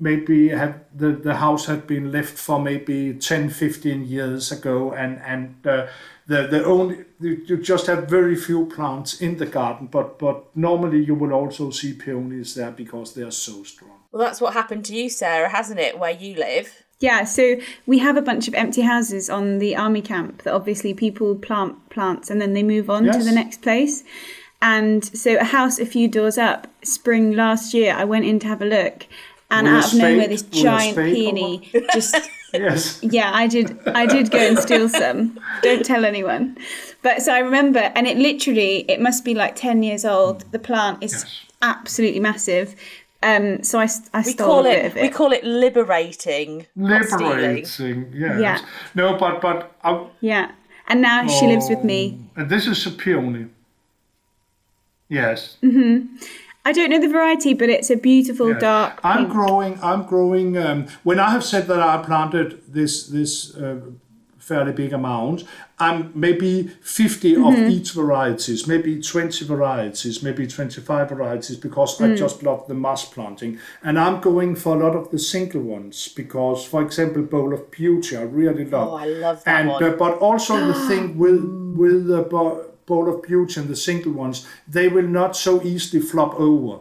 C: maybe have the, the house had been left for maybe 10 15 years ago and and uh, the the only you you just have very few plants in the garden but but normally you will also see peonies there because they are so strong
A: Well, that's what happened to you, Sarah, hasn't it, where you live?
B: Yeah, so we have a bunch of empty houses on the army camp that obviously people plant plants and then they move on to the next place. And so a house a few doors up, spring last year, I went in to have a look, and out of nowhere, this giant peony <laughs> just. <laughs>
C: yes
B: Yeah, I did. I did go and steal some. Don't tell anyone. But so I remember, and it literally, it must be like ten years old. Mm. The plant is
C: Yes.
B: absolutely massive. Um, so I, I
A: We
B: stole
A: call
B: a bit
A: it,
B: of it.
A: we call it liberating,
C: liberating yes
B: Yeah.
C: no but but I,
B: yeah, and now she lives with me.
C: Oh, and this is a peony yes mm-hmm.
B: I don't know the variety, but it's a beautiful
C: Yeah.
B: dark
C: I'm
B: pink.
C: growing. I'm growing. Um, when I have said that I planted this this uh, fairly big amount, I'm maybe 50 of each varieties, maybe 20 varieties, maybe 25 varieties, because I just love the mass planting, and I'm going for a lot of the single ones because, for example, bowl of beauty, I really love.
A: Oh, I love that
C: and,
A: one.
C: Uh, but also the thing <gasps> with with the bo- bowl of beauty and the single ones, they will not so easily flop over.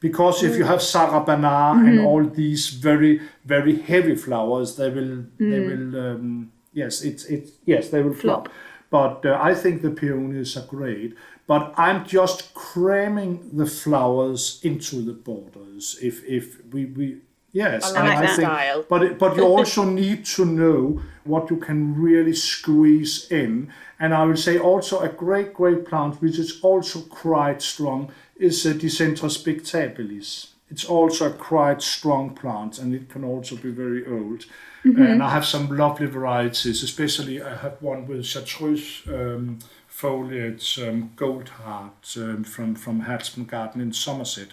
C: Because if you have Sarah Bernhardt and all these very very heavy flowers, they will they will um, yes it's it's yes they will flop. But uh, I think the peonies are great. But I'm just cramming the flowers into the borders. If if we we yes,
A: I like
C: and
A: that style.
C: but it, but you also <laughs> need to know what you can really squeeze in. And I will say also a great great plant which is also quite strong is uh, Dicentra spectabilis. It's also a quite strong plant and it can also be very old. and I have some lovely varieties, especially I have one with chartreuse um, foliage, um, gold heart um, from, from Hadspen Garden in Somerset.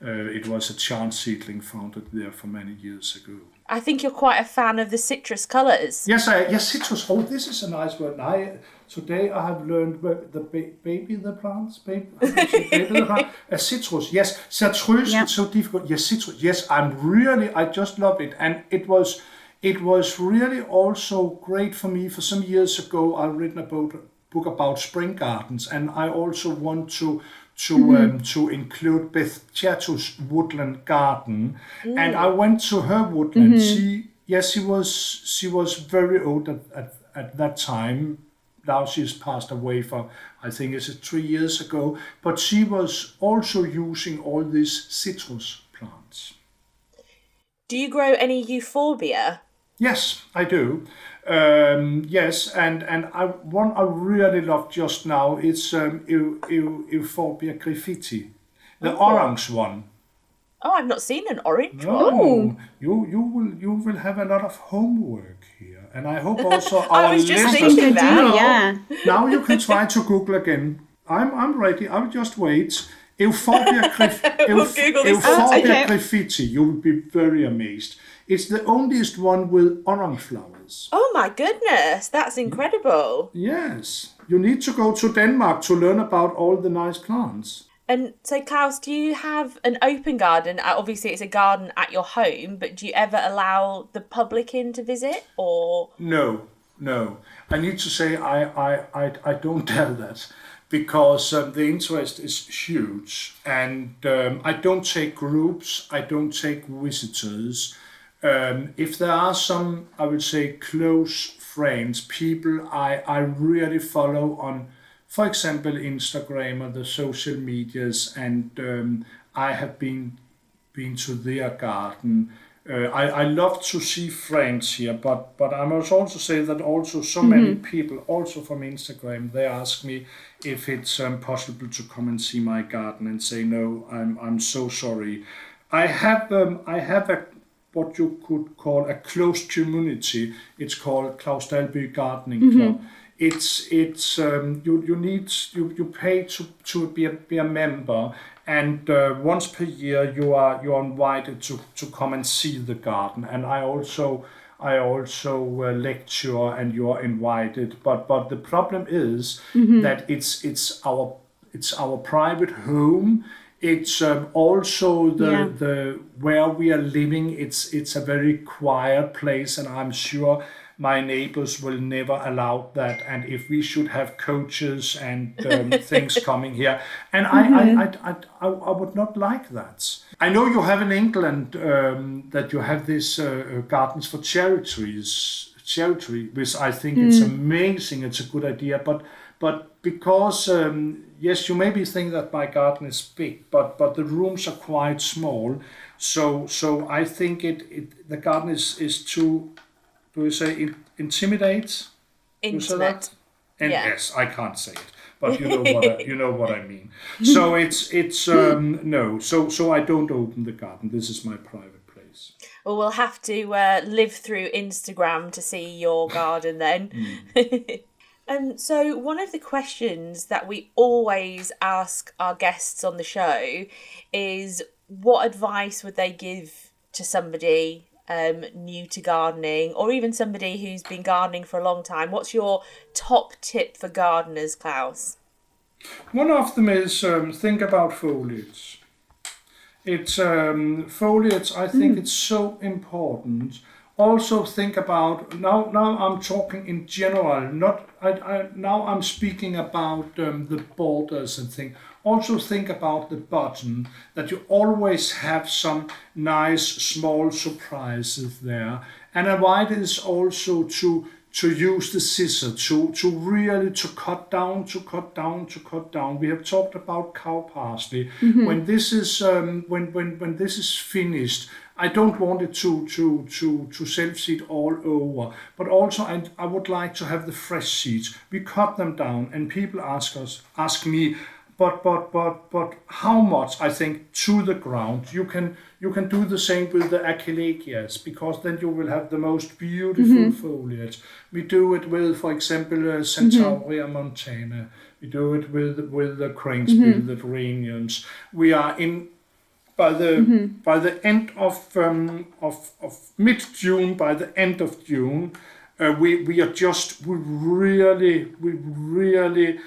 C: Uh, it was a chance seedling founded there for many years ago.
A: I think you're quite a fan of the citrus colours.
C: Yes, I, yes, citrus. Oh, this is a nice word. I today I have learned where the ba- baby the plants, baby, <laughs> baby the plant, a citrus. Yes, citrus.
B: Yeah.
C: It's so difficult. Yes, citrus. Yes, I'm really. I just love it, and it was, it was really also great for me. For some years ago, I've written about book about spring gardens, and I also want to to mm-hmm. um, to include Beth Chatto's woodland garden, mm. and I went to her woodland. Mm-hmm. She yes, she was she was very old at, at, at that time. Now she's passed away for I think it's three years ago. But she was also using all these citrus plants.
A: Do you grow any euphorbia?
C: Yes, I do. Um, yes, and and I one I really love just now is um, Eu, Eu, Euphorbia griffithii, the orange one.
A: Oh, I've not seen an orange one.
C: Oh, you you will you will have a lot of homework here, and I hope <laughs> also our
A: I was just
C: listeners.
A: thinking that.
B: do,
C: No.
B: yeah.
C: Now you can try to Google again. I'm I'm ready. I'll just wait. Euphorbia, graf- <laughs>
A: We'll
C: Euph- Euphorbia
B: Okay.
C: griffithii. You will be very amazed. It's the onlyest one with orange flowers.
A: Oh my goodness, that's incredible.
C: Yes, you need to go to Denmark to learn about all the nice plants.
A: And so, Claus, do you have an open garden? Uh, Obviously, it's a garden at your home, but do you ever allow the public in to visit? Or
C: No, no. I need to say I I, I, I don't <laughs> tell that because um, the interest is huge, and um, I don't take groups. I don't take visitors. Um, if there are some, I would say, close friends, people I, I really follow on, for example, Instagram or the social medias, and um, I have been been to their garden. Uh, I, I love to see friends here, but but I must also say that also so many people, also from Instagram, they ask me if it's um, possible to come and see my garden and say no, I'm I'm so sorry. I have um, I have a what you could call a closed community. It's called Claus Dalby Gardening Club. It's it's um, you you need you, you pay to, to be a, be a member and uh, once per year you are you are invited to, to come and see the garden. And I also I also uh, lecture and you are invited. But but the problem is that it's it's our it's our private home it's um, also the
B: Yeah.
C: the where we are living it's it's a very quiet place and i'm sure my neighbors will never allow that. And if we should have coaches and um, <laughs> things coming here and I, I, I, I, I would not like that. I know you have in england um, that you have this uh, uh, gardens for cherry trees cherry tree which i think it's amazing it's a good idea but but because um, yes, you maybe think that my garden is big, but but the rooms are quite small, so so I think it, it the garden is is too, do you say in, intimidate?
A: Intimate.
C: And
A: Yeah.
C: yes, I can't say it, but you know what I, <laughs> you know what I mean. So it's it's um, no, so so I don't open the garden. This is my private place.
A: Well, we'll have to uh, live through Instagram to see your garden then. <laughs> um, so, one of the questions that we always ask our guests on the show is what advice would they give to somebody um, new to gardening or even somebody who's been gardening for a long time? What's your top tip for gardeners, Claus?
C: One of them is um, think about foliage. It's um, foliage. I think it's so important. Also think about now. Now I'm talking in general. Not I, I, now I'm speaking about um, the borders and thing. Also think about the bottom that you always have some nice small surprises there. And avoid is also to to use the scissor to to really to cut down to cut down to cut down we have talked about cow parsley when this is um, when when when this is finished i don't want it to to to to self seed all over but also I, I would like to have the fresh seeds we cut them down and people ask us ask me but but but but how much I think to the ground you can you can do the same with the achilleas because then you will have the most beautiful mm-hmm. foliage. We do it with, for example, uh, mm-hmm. Centaurea montana. We do it with with the cranesbill, mm-hmm. the geraniums. We are in by the by the end of um, of of mid June, by the end of June, uh, we we are just we really we really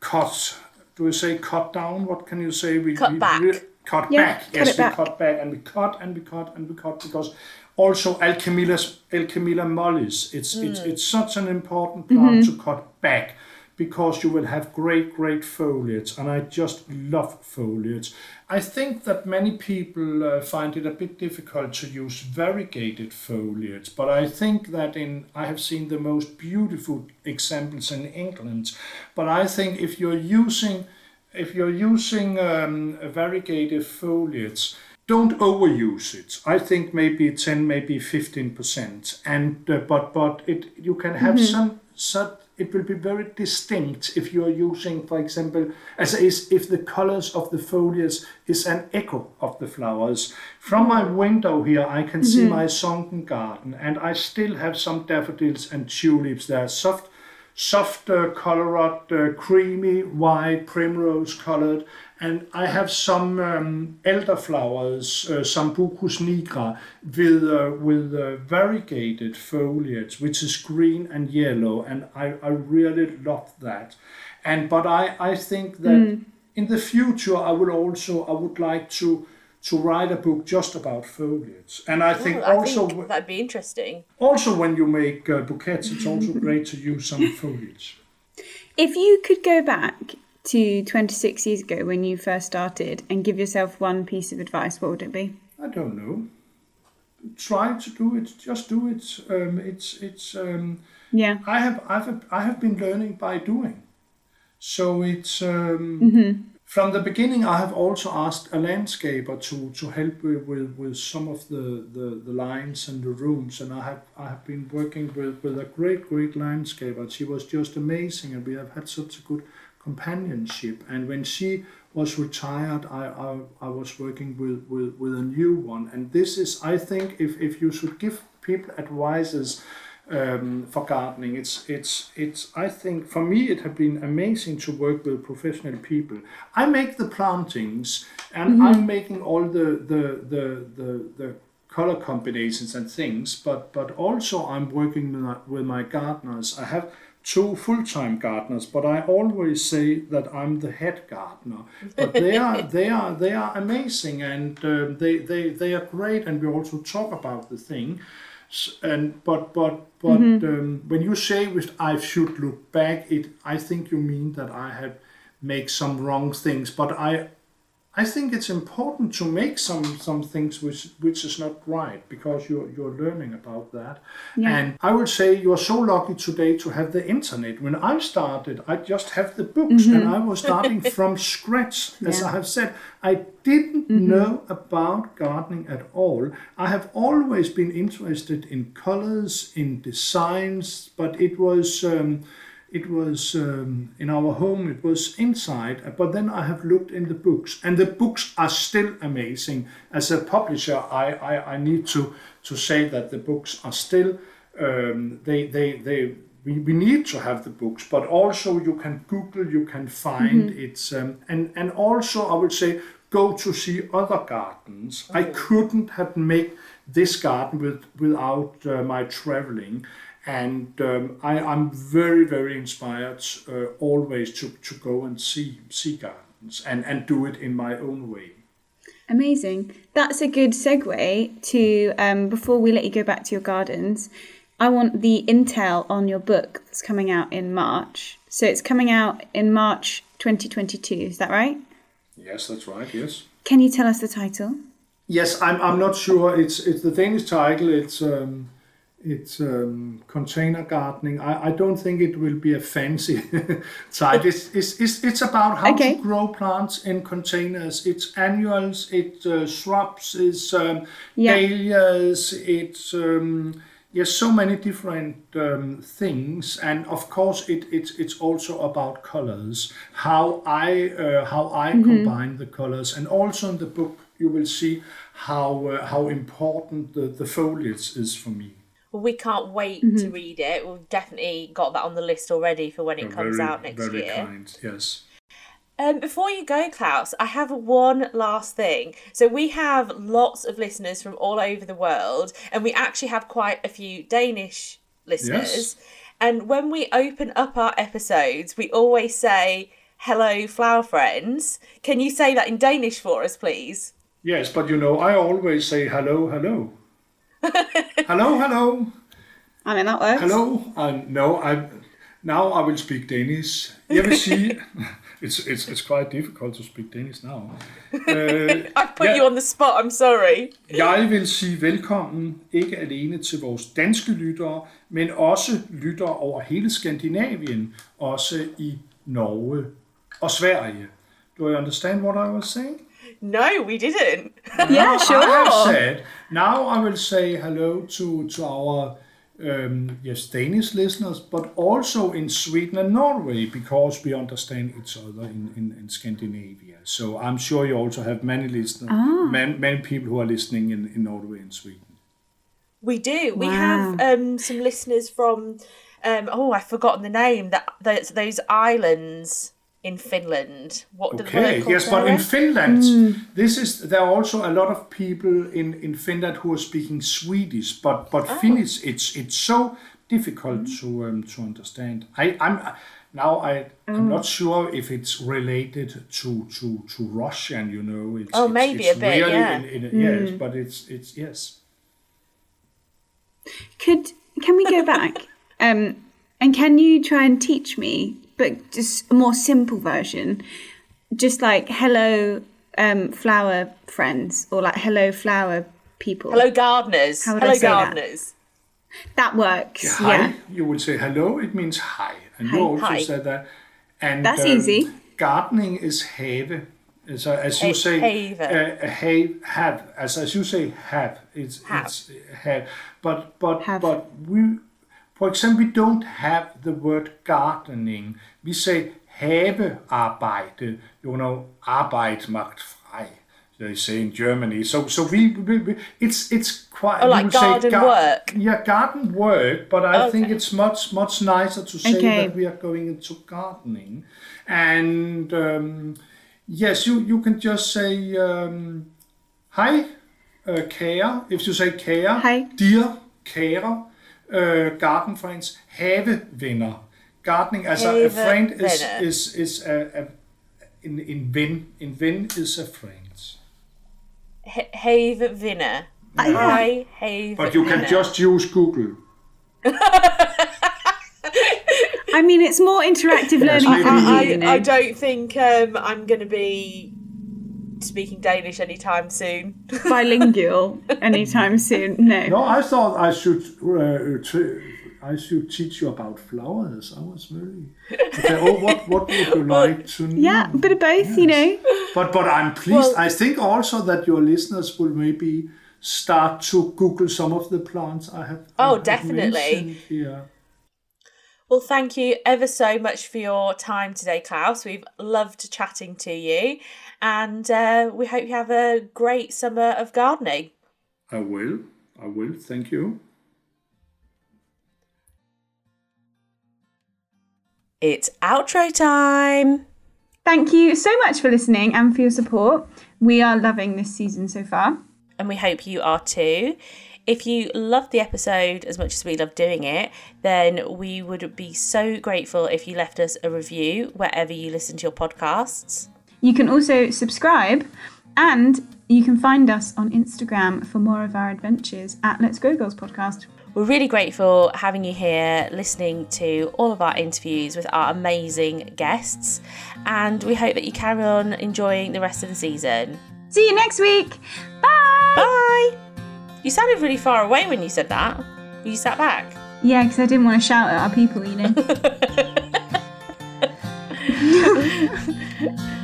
C: cut. Do we say cut down? What can you say? We
A: Cut
C: we
A: back.
C: rea- cut
B: Yeah,
C: back.
B: cut
C: yes, we
B: back.
C: cut back and we cut and we cut and we cut because also Alchemilla Alchemilla mollis. It's it's it's such an important plant to cut back because you will have great great foliage and I just love foliage. I think that many people uh, find it a bit difficult to use variegated foliage, but I think that in I have seen the most beautiful examples in England. But I think if you're using if you're using um, variegated foliage, don't overuse it. I think maybe 10, maybe 15%. And uh, but but it you can have some some it will be very distinct if you are using, for example, as is if the colors of the foliage is an echo of the flowers. From my window here, I can see my sunken garden, and I still have some daffodils and tulips. They are soft soft uh, colored, uh, creamy white, primrose colored, and I have some um, elderflowers, uh, Sambucus nigra, with uh, with uh, variegated foliage, which is green and yellow, and I, I really love that. And but I I think that in the future I will also I would like to to write a book just about foliage, and I think
A: Ooh, I
C: also.
A: think that'd be interesting.
C: Also, when you make uh, bouquets, it's also <laughs> great to use some foliage.
B: If you could go back to 26 years ago when you first started and give yourself one piece of advice, what would it be?
C: I don't know. Try to do it. Just do it. Um, it's it's. Um,
B: Yeah.
C: I have I've I have been learning by doing. So it's um, from the beginning. I have also asked a landscaper to, to help with, with, with some of the, the, the lines and the rooms, and I have I have been working with, with a great great landscaper. She was just amazing, and we have had such a good companionship. And when she was retired, I, I, I was working with, with, with a new one. And this is, I think, if, if you should give people advices um, for gardening, it's, it's, it's, I think, for me, it had been amazing to work with professional people. I make the plantings and I'm making all the, the, the, the, the color combinations and things, but, but also I'm working with my, with my gardeners. I have two full-time gardeners, but I always say that I'm the head gardener. But they are <laughs> they are they are amazing and um, they, they they are great, and we also talk about the thing. And but but but um, when you say with I should look back, it I think you mean that I have make some wrong things, but I I think it's important to make some some things which which is not right because you're you're learning about that.
B: Yeah.
C: And I would say you're so lucky today to have the internet. When I started, I just have the books and I was starting <laughs> from scratch. As
B: Yeah.
C: I have said, I didn't know about gardening at all. I have always been interested in colors, in designs, but it was um, it was um, in our home it was inside but then i have looked in the books and the books are still amazing. As a publisher i i, I need to to say that the books are still um, they they they we, we need to have the books but also you can google you can find it's um, and and also i would say go to see other gardens. I couldn't have made this garden with without uh, my traveling and um, I, I'm very, very inspired uh, always to, to go and see see gardens and, and do it in my own way.
B: Amazing. That's a good segue to um, before we let you go back to your gardens. I want the intel on your book that's coming out in March. So it's coming out in March 2022. Is that right?
C: Yes, that's right. Yes.
B: Can you tell us the title?
C: Yes, I'm, I'm not sure. It's it's the Danish title. It's um, it's um, container gardening. I, I don't think it will be a fancy <laughs> title. It's, it's, it's, it's about how
B: Okay.
C: to grow plants in containers. It's annuals, it's uh, shrubs, it's um,
B: Yeah.
C: dahlias, it's um, yes, so many different um, things. And of course, it, it's it's also about colors. How I uh, how I combine the colors, and also in the book you will see how uh, how important the, the foliage is for me.
A: Well, we can't wait to read it. We've definitely got that on the list already for when it comes
C: very,
A: out next
C: very
A: year.
C: kind. Yes.
A: Um, before you go, Claus, I have one last thing. So we have lots of listeners from all over the world, and we actually have quite a few Danish listeners.
C: Yes.
A: And when we open up our episodes, we always say, "Hello, flower friends." Can you say that in Danish for us, please?
C: Yes, but you know, I always say hello, hello. Hello, hello,
B: I mean, that works.
C: hello. And no, I now I will speak Danish. Jeg vil sige, <laughs> it's it's it's quite difficult to speak Danish now. Uh, <laughs>
A: I put
C: Ja.
A: you on the spot. I'm sorry.
C: Jeg vil sige velkommen ikke alene til vores danske lyttere, men også lyttere over hele Skandinavien, også i Norge og Sverige. Do you understand what I was saying?
A: No, we didn't. <laughs>
B: Yeah,
C: I
B: sure.
C: have said. Now I will say hello to to our um, yes Danish listeners, but also in Sweden and Norway because we understand each other in, in, in Scandinavia. So I'm sure you also have many listeners, many, many people who are listening in, in Norway and Sweden.
A: We do. We have um, some listeners from. Um, oh, I've forgotten the name. That those, those islands in Finland. What do
C: Okay,
A: they call
C: yes, but in
A: Sarah?
C: Finland, this is there are also a lot of people in, in Finland who are speaking Swedish, but but Finnish it's it's so difficult to um, to understand. I I'm now I I'm not sure if it's related to to to Russian. You know, it's,
A: Oh,
C: it's,
A: maybe
C: it's
A: a bit,
C: really
A: yeah.
C: in, in, yes, but it's it's yes.
B: Could can we go back? <laughs> um, and can you try and teach me, but just a more simple version, just like hello, um, flower friends, or like hello, flower people.
A: Hello, gardeners.
B: How would I
A: Hello,
B: say that?
A: gardeners.
B: That works.
C: Hi,
B: Yeah.
C: you would say hello. It means hi, and
B: Hi.
C: you also
A: Hi.
C: said that. And
B: That's
C: um,
B: easy.
C: Gardening is have. So as you say,
A: have.
C: uh, have, have. As as you say, have. It's
A: Have.
C: it's have. But but
B: Have.
C: but we, for example, we don't have the word gardening. We say havearbejde. You know, Arbeit macht frei. They say in Germany. So, so we, we, we it's it's quite
A: Oh, like garden work?
C: Yeah, garden work. But I think it's much much nicer to say
B: Okay.
C: that we are going into gardening, and um, yes, you you can just say um, hi, uh, kære. If you say kære,
B: Hej.
C: dear kære, uh, garden friends, have havevenner. Gardening as a, a friend is is is a, a in in ven. In ven is a friend.
A: H- Have Vinner. Hi, Have
C: But you can
A: Vinner.
C: just use Google.
B: I mean, it's more interactive learning
C: maybe
B: for
C: you-
B: you,
A: I,
B: you know.
A: I don't think um, I'm going to be speaking Danish anytime soon. <laughs>
B: bilingual anytime soon. No.
C: No, I thought I should uh, t- I should teach you about flowers. I was very okay. Oh, what what would you <laughs> like to know?
B: Yeah, a bit of both, you know.
C: But but I'm pleased.
A: Well-
C: I think also that your listeners will maybe start to Google some of the plants I have. I
A: Oh,
C: have
A: definitely.
C: Yeah.
A: Well, thank you ever so much for your time today, Claus. We've loved chatting to you, and uh, we hope you have a great summer of gardening.
C: I will. I will. Thank you.
A: It's outro time.
B: Thank you so much for listening and for your support. We are loving this season so far.
A: and we hope you are too. If you loved the episode as much as we love doing it, then we would be so grateful if you left us a review wherever you listen to your podcasts.
B: You can also subscribe and you can find us on Instagram for more of our adventures at Let's Grow Girls podcast.
A: We're really grateful having you here, listening to all of our interviews with our amazing guests, and we hope that you carry on enjoying the rest of the season.
B: See you next week. Bye.
A: Bye! You sounded really far away when you said that. You sat back?
B: Yeah, because I didn't want to shout at our people, you know. <laughs> <laughs>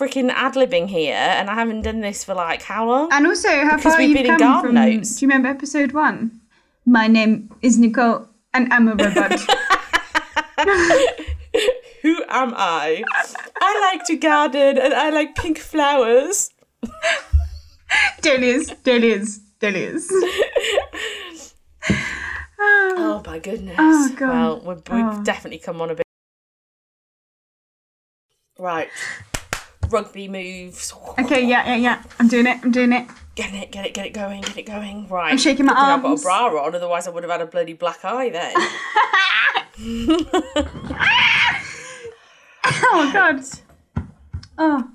A: Freaking ad libbing here, and I haven't done this for like how long?
B: and also, how
A: Because
B: far
A: we've
B: you've
A: been in
B: come
A: garden
B: from.
A: notes.
B: Do you remember episode one? My name is Nicole, and I'm a robot. <laughs>
A: Who am I? I like to garden and I like pink flowers.
B: Dahlias, dahlias, dahlias.
A: Oh my goodness.
B: Oh, God.
A: Well, we've, we've
B: Oh.
A: definitely come on a bit. Right. Rugby moves.
B: Okay, yeah, yeah, yeah. I'm doing it. I'm doing it.
A: Get it, get it, get it going, get it going. Right.
B: I'm shaking my
A: Good thing I've got a bra on, otherwise I would have had a bloody black eye then. <laughs> <laughs>
B: Oh God. Oh,